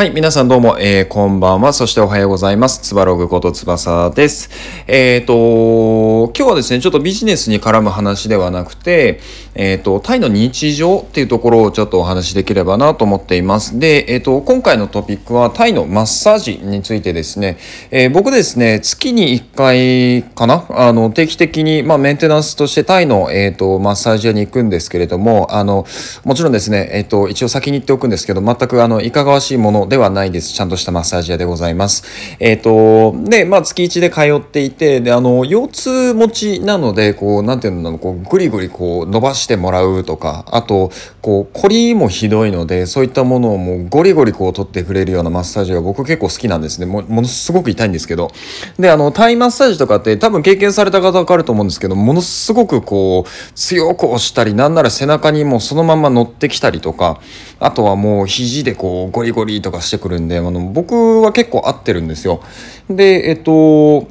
はい、皆さんどうも、えー、こんばんは。そしておはようございます。つばログことつばさです。えっ、ー、と、今日はですね、ちょっとビジネスに絡む話ではなくて、えっ、ー、と、タイの日常っていうところをちょっとお話しできればなと思っています。で、えっ、と、今回のトピックはタイのマッサージについてですね、え僕ですね、月に1回かな？あの、定期的に、まあ、メンテナンスとしてタイの、えっ、と、マッサージ屋に行くんですけれども、あの、もちろんですね、えっ、と、一応先に言っておくんですけど、全くあの、いかがわしいものではないです。ちゃんとしたマッサージ屋でございます。えっ、ー、と、で、まあ、月1で通っていて、で、あの、腰痛持ちなので、こう、なんていうの、こう、ぐりぐりこう、伸ばしてもらうとか、あと、こう、凝りもひどいので、そういったものをもう、ゴリゴリこう、取ってくれるようなマッサージが僕結構好きなんですね。もものすごく痛いんですけど。で、あの、タイマッサージとかって多分経験された方わかると思うんですけど、ものすごくこう、強く押したり、なんなら背中にもうそのまま乗ってきたりとか、あとはもう肘でこう、ゴリゴリとかしてくるんで、あの、僕は結構合ってるんですよ。で、えっと、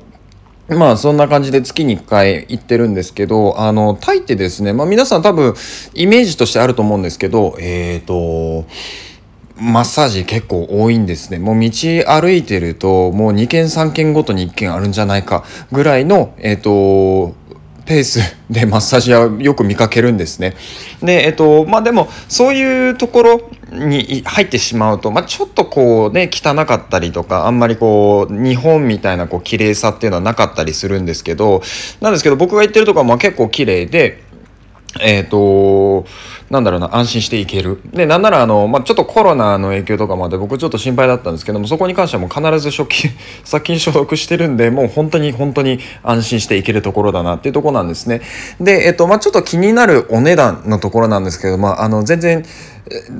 まあそんな感じで月に1回行ってるんですけど、あの、タイってですね、まあ皆さん多分イメージとしてあると思うんですけど、えっ、と、マッサージ結構多いんですね。もう道歩いてると、もう2軒3軒ごとに1軒あるんじゃないかぐらいの、えっ、と、ペースでマッサージ屋よく見かけるんですね。で、えっと、まあでも、そういうところに入ってしまうと、まあちょっとこうね、汚かったりとか、あんまりこう、日本みたいなこう、綺麗さっていうのはなかったりするんですけど、なんですけど、僕が行ってるとこはま結構綺麗で、えっ、ー、と、なんだろうな、安心していける。で、なんならあの、まあ、ちょっとコロナの影響とかまで僕ちょっと心配だったんですけども、そこに関してはもう必ず初期、殺菌消毒してるんで、もう本当に本当に安心していけるところだなっていうところなんですね。で、えっ、ー、と、まあ、ちょっと気になるお値段のところなんですけど、まあ、あの、全然、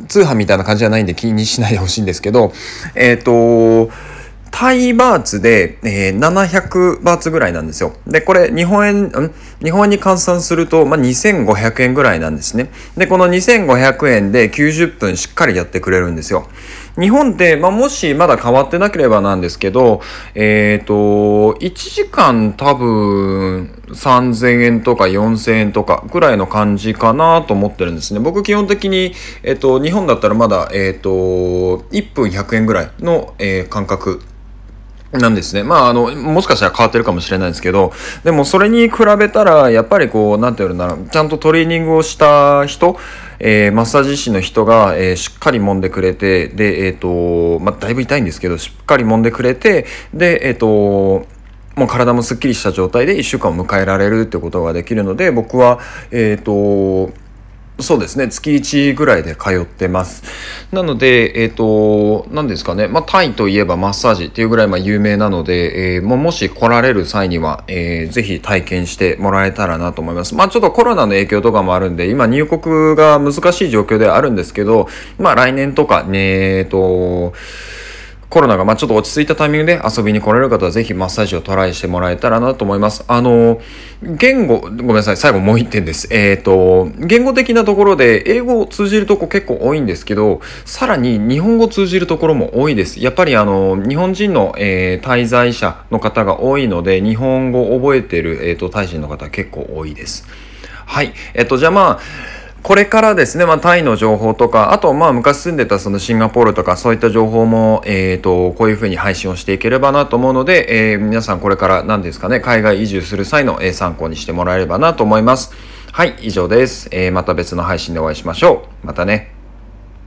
通販みたいな感じじゃないんで気にしないでほしいんですけど、えっ、ー、と、タイバーツで、えー、700バーツぐらいなんですよ。で、これ日本円、ん？日本円に換算すると、まあ、2500円ぐらいなんですね。で、この2500円で90分しっかりやってくれるんですよ。日本って、まあ、もしまだ変わってなければなんですけど、えっ、ー、と、1時間多分3000円とか4000円とかぐらいの感じかなと思ってるんですね。僕基本的に、えっ、ー、と、日本だったらまだ、えっ、ー、と、1分100円ぐらいの、えー、感覚なんですね。まあ、あの、もしかしたら変わってるかもしれないですけど、でもそれに比べたら、やっぱりこう、なんていうのかな、ちゃんとトレーニングをした人、えー、マッサージ師の人が、えー、しっかり揉んでくれて、で、えっ、ー、と、まあ、だいぶ痛いんですけど、しっかり揉んでくれて、で、えっ、と、もう体もすっきりした状態で1週間を迎えられるってことができるので、僕は、えっ、と、そうですね。月1ぐらいで通ってます。なので、えっ、ー、と、何ですかね。まあ、タイといえばマッサージっていうぐらいまあ有名なので、えー、もし来られる際には、えー、ぜひ体験してもらえたらなと思います。まあ、ちょっとコロナの影響とかもあるんで、今入国が難しい状況ではあるんですけど、まあ、来年とかね、えっ、ー、と、コロナがまあちょっと落ち着いたタイミングで遊びに来られる方はぜひマッサージをトライしてもらえたらなと思います。あの、言語、ごめんなさい、最後もう一点です。えっ、ー、と、言語的なところで英語を通じるとこ結構多いんですけど、さらに日本語を通じるところも多いです。やっぱりあの、日本人の、えー、滞在者の方が多いので、日本語を覚えてる、えっ、ー、と、タイ人の方結構多いです。はい。えっ、と、じゃあまあ、これからですね、まあ、タイの情報とか、あと、まあ、昔住んでたそのシンガポールとか、そういった情報も、えっ、ー、と、こういうふうに配信をしていければなと思うので、えー、皆さんこれから何ですかね、海外移住する際の、え、参考にしてもらえればなと思います。はい、以上です。え、また別の配信でお会いしましょう。またね。